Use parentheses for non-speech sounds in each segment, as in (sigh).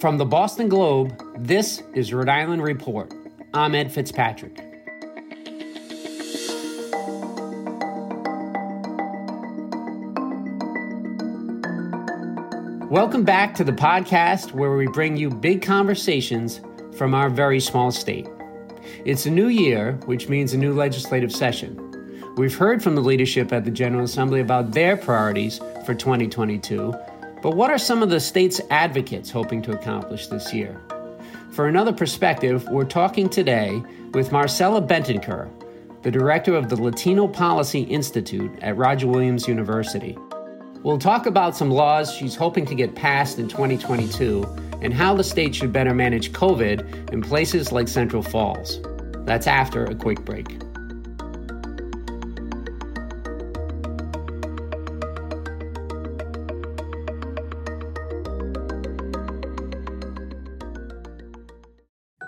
From the Boston Globe, this is Rhode Island Report. I'm Ed Fitzpatrick. Welcome back to the podcast where we bring you big conversations from our very small state. It's a new year, which means a new legislative session. We've heard from the leadership at the General Assembly about their priorities for 2022 but what are some of the state's advocates hoping to accomplish this year? For another perspective, we're talking today with Marcella Betancur, the director of the Latino Policy Institute at Roger Williams University. We'll talk about some laws she's hoping to get passed in 2022 and how the state should better manage COVID in places like Central Falls. That's after a quick break.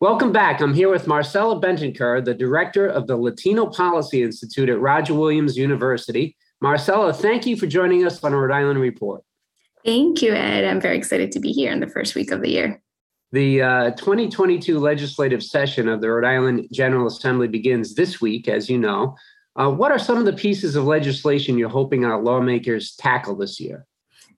Welcome back. I'm here with Marcella Betancur, the director of the Latino Policy Institute at Roger Williams University. Marcella, thank you for joining us on Rhode Island Report. Thank you, Ed. I'm very excited to be here in the first week of the year. The uh, 2022 legislative session of the Rhode Island General Assembly begins this week, as you know. Uh, what are some of the pieces of legislation you're hoping our lawmakers tackle this year?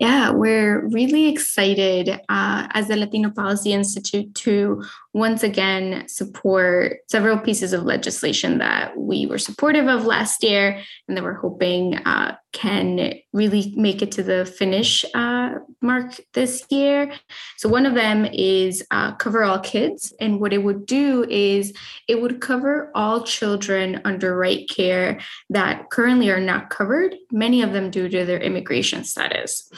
Yeah, we're really excited uh, as the Latino Policy Institute to once again support several pieces of legislation that we were supportive of last year and that we're hoping uh, can really make it to the finish uh, mark this year. So, one of them is uh, Cover All Kids. And what it would do is it would cover all children under RIte Care that currently are not covered, many of them due to their immigration status.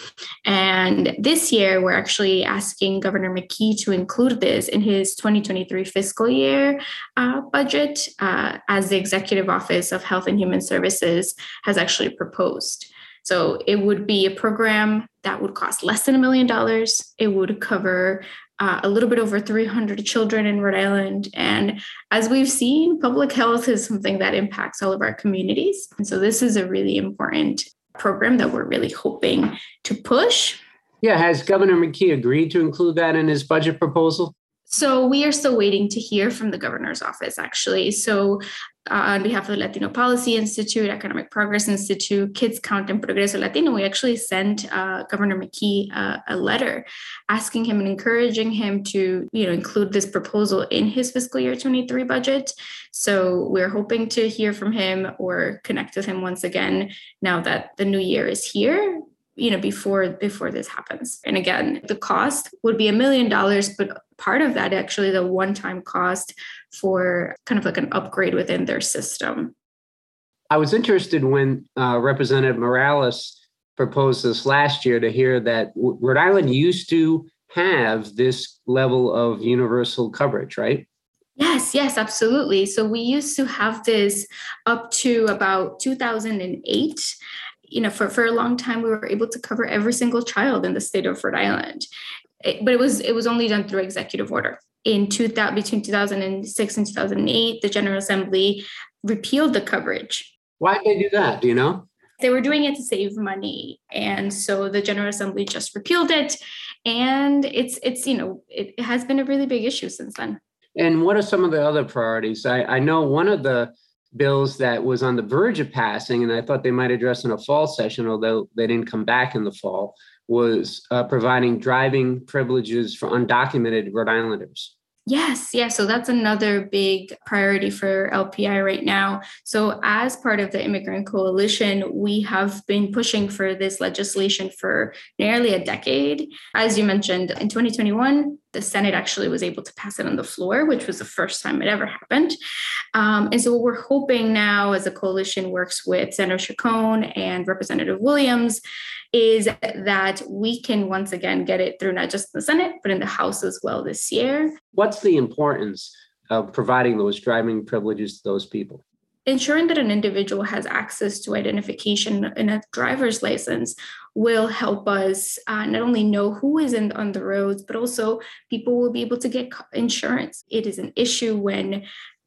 And this year, we're actually asking Governor McKee to include this in his 2023 fiscal year uh, budget, uh, as the Executive Office of Health and Human Services has actually proposed. So it would be a program that would cost less than a million dollars. It would cover uh, a little bit over 300 children in Rhode Island. And as we've seen, public health is something that impacts all of our communities. And so this is a really important program that we're really hoping to push. Yeah, has Governor McKee agreed to include that in his budget proposal? So we are still waiting to hear from the governor's office, actually. So uh, on behalf of the Latino Policy Institute, Economic Progress Institute, Kids Count and Progreso Latino, we actually sent uh, Governor McKee uh, a letter asking him and encouraging him to, you know, include this proposal in his fiscal year 23 budget. So we're hoping to hear from him or connect with him once again now that the new year is here you know before before this happens. And again the cost would be a million dollars but part of that actually the one time cost for kind of like an upgrade within their system. I was interested when uh, representative morales proposed this last year to hear that rhode island used to have this level of universal coverage right? Yes, yes, absolutely. So we used to have this up to about 2008 you know, for, for a long time, we were able to cover every single child in the state of Rhode Island. It, but it was it was only done through executive order. In 2000, between 2006 and 2008, the General Assembly repealed the coverage. Why did they do that? Do you know? They were doing it to save money, and so the General Assembly just repealed it. And it's it's you know it has been a really big issue since then. And what are some of the other priorities? I, I know one of the bills that was on the verge of passing, and I thought they might address in a fall session, although they didn't come back in the fall, was uh, providing driving privileges for undocumented Rhode Islanders. Yes, yeah. So that's another big priority for LPI right now. So, as part of the Immigrant Coalition, we have been pushing for this legislation for nearly a decade. As you mentioned, in 2021, the Senate actually was able to pass it on the floor, which was the first time it ever happened. Um, and so, what we're hoping now, as a coalition works with Senator Chacon and Representative Williams, is that we can once again get it through not just the Senate, but in the House as well this year. What's the importance of providing those driving privileges to those people? Ensuring that an individual has access to identification in a driver's license will help us uh, not only know who is in, on the roads, but also people will be able to get insurance. It is an issue when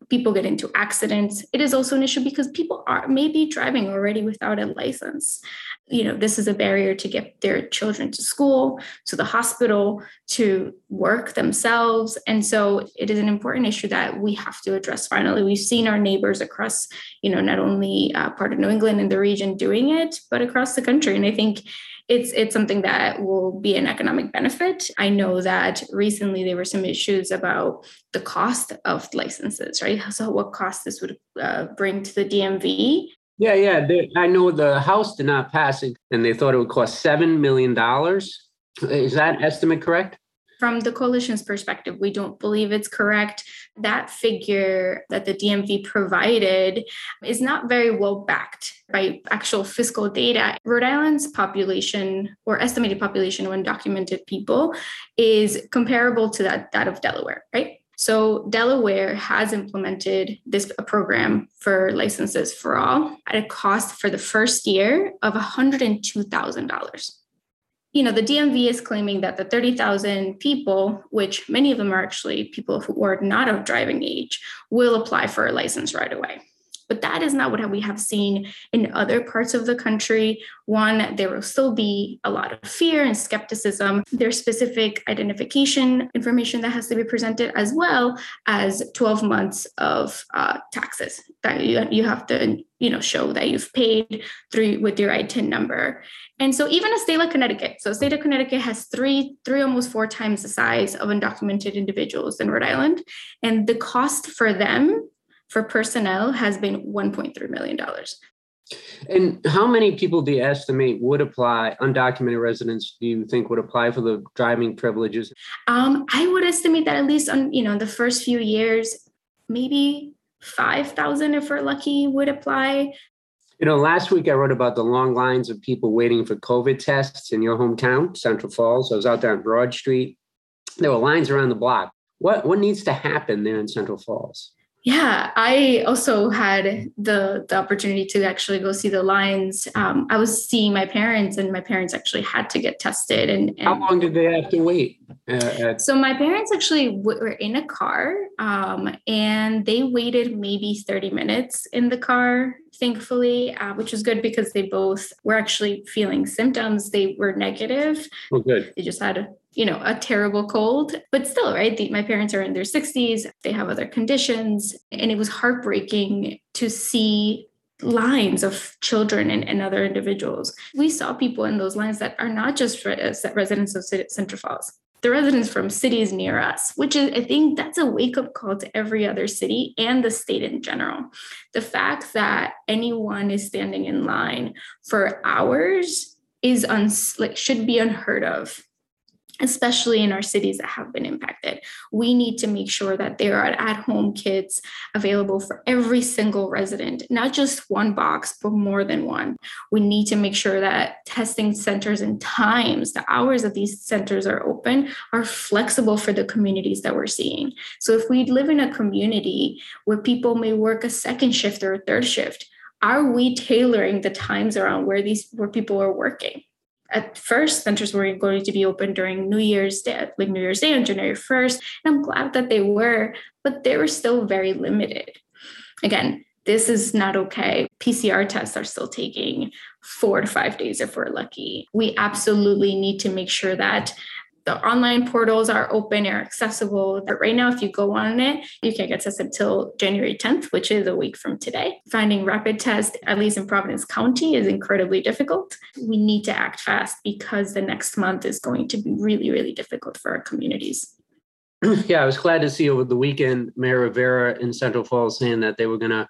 people get into accidents. It is also an issue because people are maybe driving already without a license. You know this is a barrier to get their children to school to the hospital to work themselves. And so it is an important issue that we have to address finally. We've seen our neighbors across you know not only uh, part of new england and the region doing it but across the country. And i think it's it's something that will be an economic benefit. I know that recently there were some issues about the cost of licenses, right? So what cost this would uh, bring to the DMV, yeah, yeah. They, I know the House did not pass it, and they thought it would cost seven million dollars. Is that estimate correct? From the coalition's perspective, we don't believe it's correct. That figure that the DMV provided is not very well backed by actual fiscal data. Rhode Island's population or estimated population of undocumented people is comparable to that, that of Delaware, right? So Delaware has implemented this program for licenses for all at a cost for the first year of $102,000. You know, the DMV is claiming that the 30,000 people, which many of them are actually people who are not of driving age, will apply for a license right away. But that is not what we have seen in other parts of the country. One, there will still be a lot of fear and skepticism. There's specific identification information that has to be presented, as well as 12 months of uh, taxes that you, you have to you know show that you've paid through with your ITIN number. And so even a state like Connecticut, so state of Connecticut has three, three almost four times the size of undocumented individuals in Rhode Island. And the cost for them for personnel has been $1.3 million. And how many people do you estimate would apply, undocumented residents, do you think would apply for the driving privileges? Um, I would estimate that at least on, you know, the first few years, maybe 5,000 if we're lucky would apply. You know, last week I wrote about the long lines of people waiting for COVID tests in your hometown, Central Falls. I was out there on Broad Street. There were lines around the block. What what needs to happen there in Central Falls? Yeah, I also had the the opportunity to actually go see the lines. Um, I was seeing my parents, and my parents actually had to get tested. And, and how long did they have to wait? Uh, so my parents actually w- were in a car, um, and they waited maybe thirty minutes in the car. Thankfully, uh, which was good because they both were actually feeling symptoms. They were negative. Oh, good. They just had you know, a terrible cold. But still, right? The, my parents are in their 60s, they have other conditions. And it was heartbreaking to see lines of children and, and other individuals. We saw people in those lines that are not just re- uh, residents of Central Falls. The residents from cities near us, which is, I think that's a wake up call to every other city and the state in general. The fact that anyone is standing in line for hours is uns- like should be unheard of especially in our cities that have been impacted. We need to make sure that there are at home kits available for every single resident, not just one box, but more than one. We need to make sure that testing centers and times, the hours that these centers are open, are flexible for the communities that we're seeing. So if we live in a community where people may work a second shift or a third shift, are we tailoring the times around where these where people are working? At first centers were going to be open during New Year's Day, like New Year's Day on January 1st. And I'm glad that they were, but they were still very limited. Again, this is not okay. PCR tests are still taking four to five days if we're lucky. We absolutely need to make sure that the online portals are open and accessible. But right now, if you go on it, you can't get tested until January 10th, which is a week from today. Finding rapid tests, at least in Providence County, is incredibly difficult. We need to act fast because the next month is going to be really, really difficult for our communities. (clears throat) Yeah, I was glad to see over the weekend Mayor Rivera in Central Falls saying that they were going to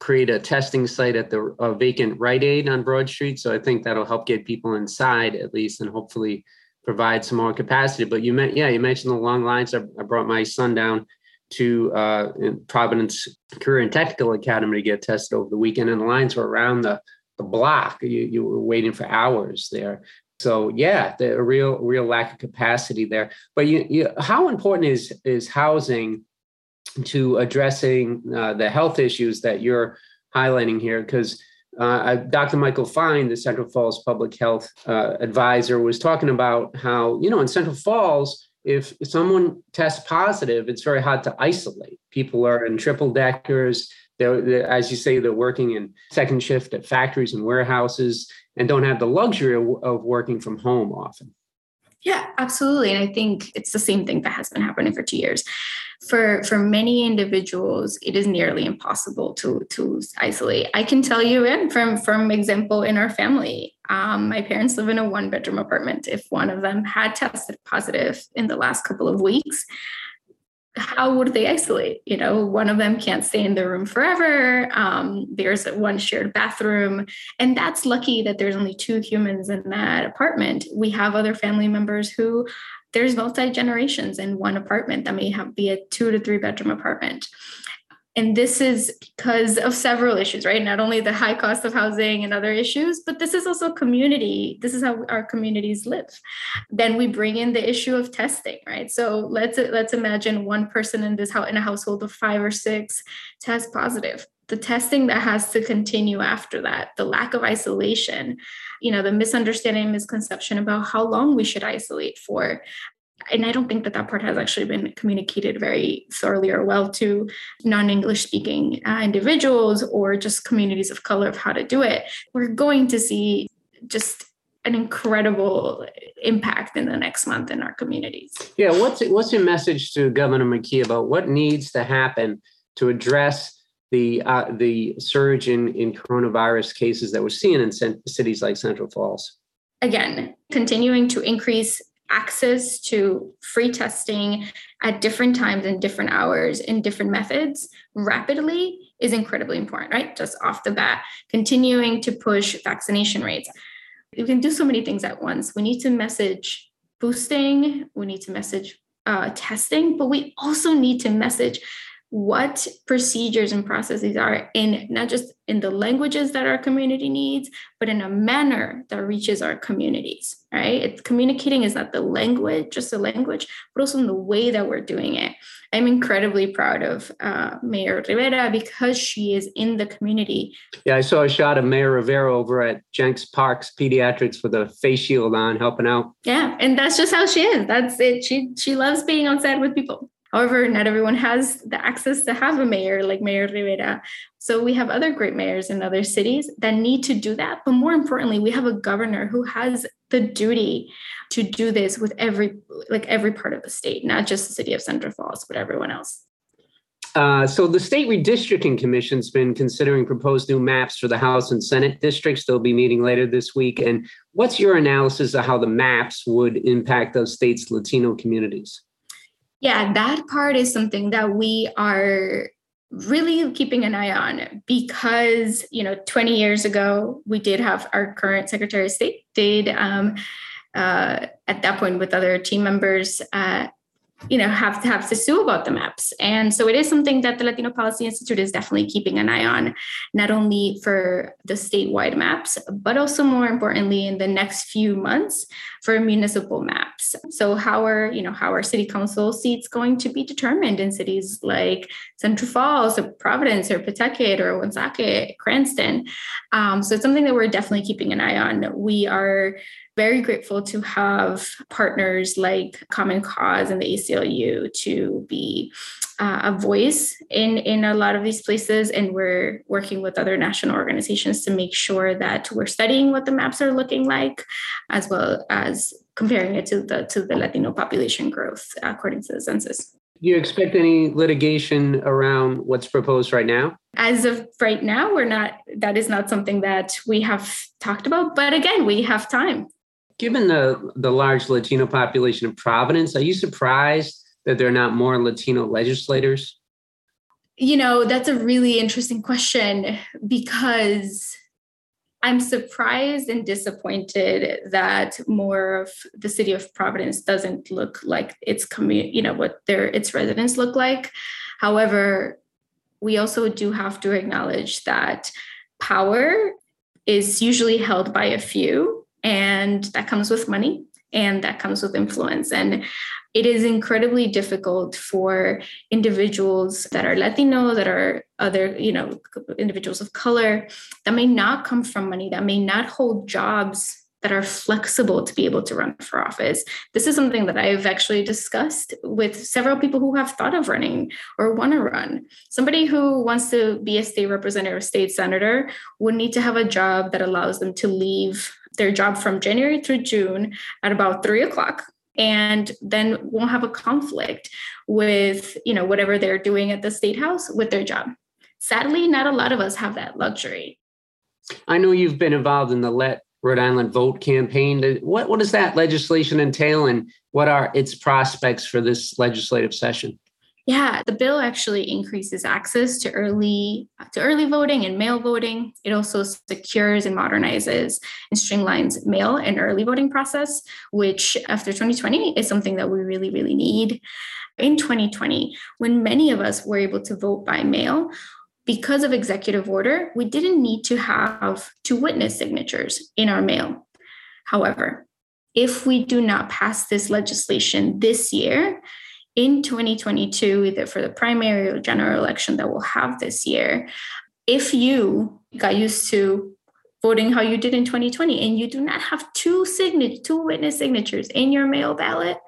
create a testing site at the uh, vacant Rite Aid on Broad Street. So I think that'll help get people inside at least, and hopefully provide some more capacity. But you meant, yeah, you mentioned the long lines. I, I brought my son down to uh, Providence Career and Technical Academy to get tested over the weekend, and the lines were around the the block. You you were waiting for hours there. So yeah, the a real real lack of capacity there. But you, you how important is is housing to addressing uh, the health issues that you're highlighting here? Because uh, Dr. Michael Fine, the Central Falls Public Health uh, advisor, was talking about how you know in Central Falls. If someone tests positive, it's very hard to isolate. People are in triple deckers. They're, they're, as you say, they're working in second shift at factories and warehouses and don't have the luxury of, of working from home often. Yeah, absolutely. And I think it's the same thing that has been happening for two years. For for many individuals, it is nearly impossible to to isolate. I can tell you, and from from example in our family, um, my parents live in a one bedroom apartment. If one of them had tested positive in the last couple of weeks, how would they isolate? You know, one of them can't stay in the room forever. Um, there's one shared bathroom. And that's lucky that there's only two humans in that apartment. We have other family members who there's multi generations in one apartment that may have be a two to three bedroom apartment. And this is because of several issues, right? Not only the high cost of housing and other issues, but this is also community. This is how our communities live. Then we bring in the issue of testing, right? So let's let's imagine one person in this house in a household of five or six test positive. The testing that has to continue after that, the lack of isolation, you know, the misunderstanding, misconception about how long we should isolate for, and I don't think that that part has actually been communicated very thoroughly or well to non-English speaking uh, individuals or just communities of color of how to do it. We're going to see just an incredible impact in the next month in our communities. Yeah, what's what's your message to Governor McKee about what needs to happen to address the uh, the surge in, in coronavirus cases that we're seeing in cities like Central Falls? Again, continuing to increase access to free testing at different times and different hours in different methods rapidly is incredibly important, right? Just off the bat, continuing to push vaccination rates. We can do so many things at once. We need to message boosting, we need to message uh, testing, but we also need to message what procedures and processes are in not just in the languages that our community needs but in a manner that reaches our communities right? It's communicating is not the language just the language but also in the way that we're doing it. I'm incredibly proud of uh, mayor rivera because she is in the community. Yeah i saw a shot of mayor rivera over at jenks parks pediatrics with a face shield on helping out. Yeah and that's just how she is. That's it. She she loves being on set with people However, not everyone has the access to have a mayor like Mayor Rivera. So we have other great mayors in other cities that need to do that. But more importantly, we have a governor who has the duty to do this with every like every part of the state, not just the city of Central Falls, but everyone else. Uh, so the state redistricting commission's been considering proposed new maps for the House and Senate districts. They'll be meeting later this week. And what's your analysis of how the maps would impact those states' Latino communities? Yeah, that part is something that we are really keeping an eye on because you know 20 years ago we did have our current secretary of state did um, uh, at that point with other team members uh, you know have to have to sue about the maps. And so it is something that the latino policy institute is definitely keeping an eye on not only for the statewide maps but also more importantly in the next few months for municipal maps. So how are you know how are city council seats going to be determined in cities like central falls or providence or pawtucket or woonsocket cranston? Um, so it's something that we're definitely keeping an eye on. We are very grateful to have partners like Common Cause and the ACLU to be uh, a voice in, in a lot of these places. And we're working with other national organizations to make sure that we're studying what the maps are looking like, as well as comparing it to the to the Latino population growth according to the census. Do you expect any litigation around what's proposed right now? As of right now, we're not, that is not something that we have talked about. But again, we have time. Given the, the large Latino population of Providence, are you surprised that there are not more Latino legislators? You know, that's a really interesting question because I'm surprised and disappointed that more of the city of Providence doesn't look like its community, you know, what their its residents look like. However, we also do have to acknowledge that power is usually held by a few, and that comes with money and that comes with influence. And it is incredibly difficult for individuals that are Latino, that are other, you know, individuals of color that may not come from money, that may not hold jobs that are flexible to be able to run for office. This is something that I've actually discussed with several people who have thought of running or want to run. Somebody who wants to be a state representative, or state senator, would need to have a job that allows them to leave their job from January through June at about three o'clock. And then won't have a conflict with you know whatever they're doing at the state house with their job. Sadly not a lot of us have that luxury. I know you've been involved in the let rhode island vote campaign. What, what does that legislation entail and what are its prospects for this legislative session yeah, the bill actually increases access to early to early voting and mail voting. It also secures and modernizes and streamlines mail and early voting process, which after 2020 is something that we really really need. In 2020, when many of us were able to vote by mail, because of executive order, we didn't need to have two witness signatures in our mail. However, if we do not pass this legislation this year, in 2022, either for the primary or general election that we'll have this year, if you got used to voting how you did in 2020 and you do not have two signature two witness signatures in your mail ballot,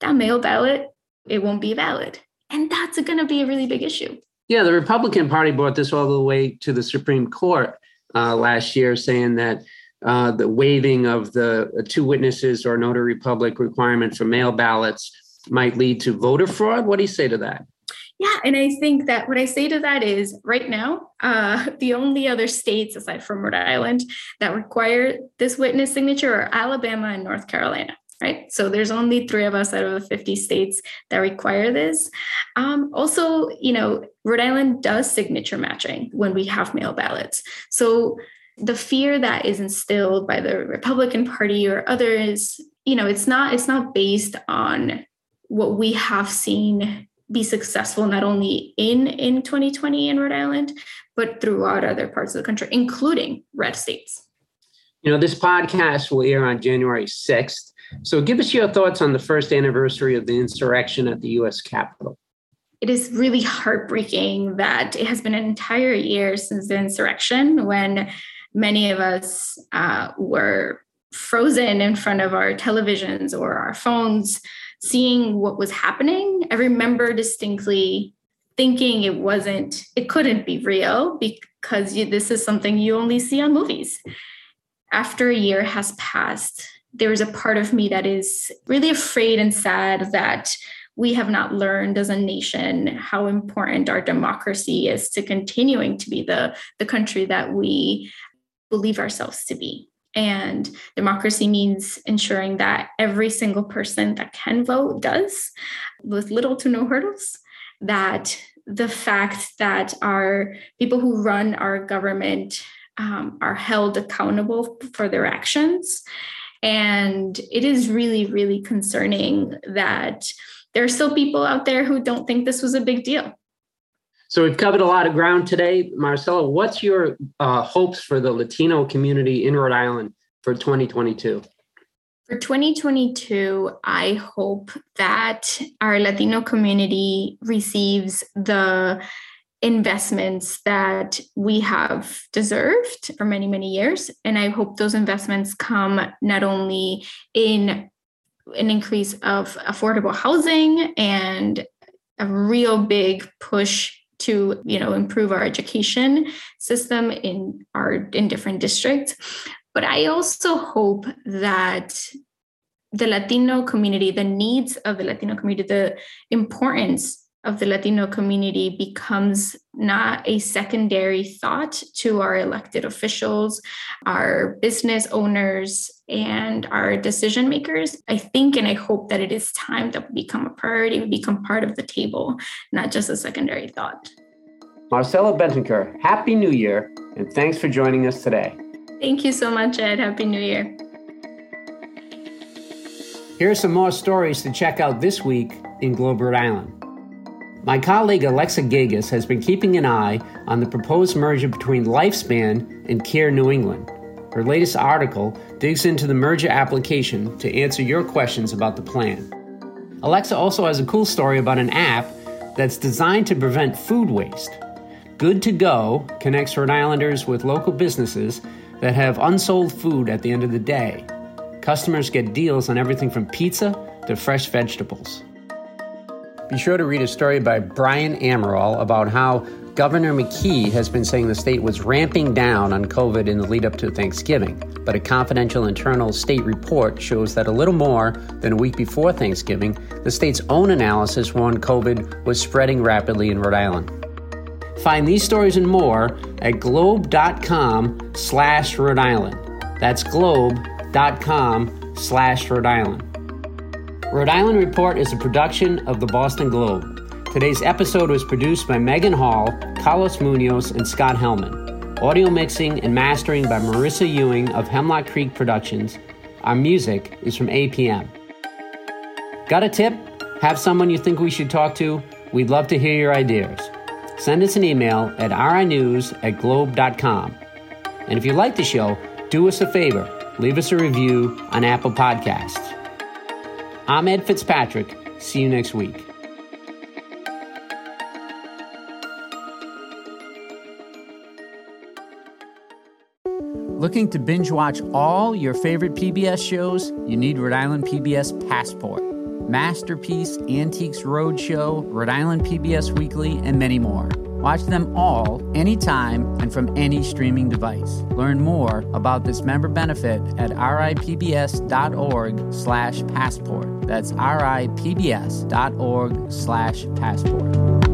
that mail ballot, it won't be valid. And that's going to be a really big issue. Yeah, the Republican Party brought this all the way to the Supreme Court uh, last year, saying that uh, the waiving of the two witnesses or notary public requirement for mail ballots might lead to voter fraud. What do you say to that? Yeah, and I think that what I say to that is right now, uh, (laughs) the only other states aside from Rhode Island that require this witness signature are Alabama and North Carolina. Right. So there's only three of us out of the 50 states that require this. Um, also, you know, Rhode Island does signature matching when we have mail ballots. So the fear that is instilled by the Republican Party or others, you know, it's not it's not based on what we have seen be successful not only in in 2020 in Rhode Island, but throughout other parts of the country, including red states. You know, this podcast will air on January 6th. So give us your thoughts on the first anniversary of the insurrection at the US Capitol. It is really heartbreaking that it has been an entire year since the insurrection when many of us uh, were frozen in front of our televisions or our phones seeing what was happening, I remember distinctly thinking it wasn't, it couldn't be real because you, this is something you only see on movies. After a year has passed, there is a part of me that is really afraid and sad that we have not learned as a nation how important our democracy is to continuing to be the, the country that we believe ourselves to be. And democracy means ensuring that every single person that can vote does with little to no hurdles. That the fact that our people who run our government um, are held accountable for their actions. And it is really, really concerning that there are still people out there who don't think this was a big deal. So we've covered a lot of ground today. Marcela, what's your uh, hopes for the Latino community in Rhode Island for 2022? For 2022, I hope that our Latino community receives the investments that we have deserved for many, many years. And I hope those investments come not only in an increase of affordable housing and a real big push to you know improve our education system in our in different districts. But i also hope that the Latino community, the needs of the Latino community, the importance of the Latino community becomes not a secondary thought to our elected officials, our business owners, and our decision makers. I think and I hope that it is time that we become a priority, we become part of the table, not just a secondary thought. Marcela Betancur, Happy New Year, and thanks for joining us today. Thank you so much, Ed. Happy New Year. Here are some more stories to check out this week in Globe, Rhode Island. My colleague Alexa Gagosz has been keeping an eye on the proposed merger between Lifespan and Care New England. Her latest article digs into the merger application to answer your questions about the plan. Alexa also has a cool story about an app that's designed to prevent food waste. Good to Go connects Rhode Islanders with local businesses that have unsold food at the end of the day. Customers get deals on everything from pizza to fresh vegetables. Be sure to read a story by Brian Amaral about how Governor McKee has been saying the state was ramping down on COVID in the lead up to Thanksgiving, but a confidential internal state report shows that a little more than a week before Thanksgiving, the state's own analysis warned COVID was spreading rapidly in Rhode Island. Find these stories and more at globe.com slash Rhode Island. That's globe.com slash Rhode Island. Rhode Island Report is a production of the Boston Globe. Today's episode was produced by Megan Hall, Carlos Munoz, and Scott Helman. Audio mixing and mastering by Marissa Ewing of Hemlock Creek Productions. Our music is from APM. Got a tip? Have someone you think we should talk to? We'd love to hear your ideas. Send us an email at rinews at globe.com. And if you like the show, do us a favor leave us a review on Apple Podcasts. I'm Ed Fitzpatrick. See you next week. Looking to binge watch all your favorite PBS shows? You need Rhode Island PBS Passport. Masterpiece, Antiques Roadshow, Rhode Island PBS Weekly, and many more. Watch them all anytime and from any streaming device. Learn more about this member benefit at ripbs.org slash passport. That's ripbs.org slash passport.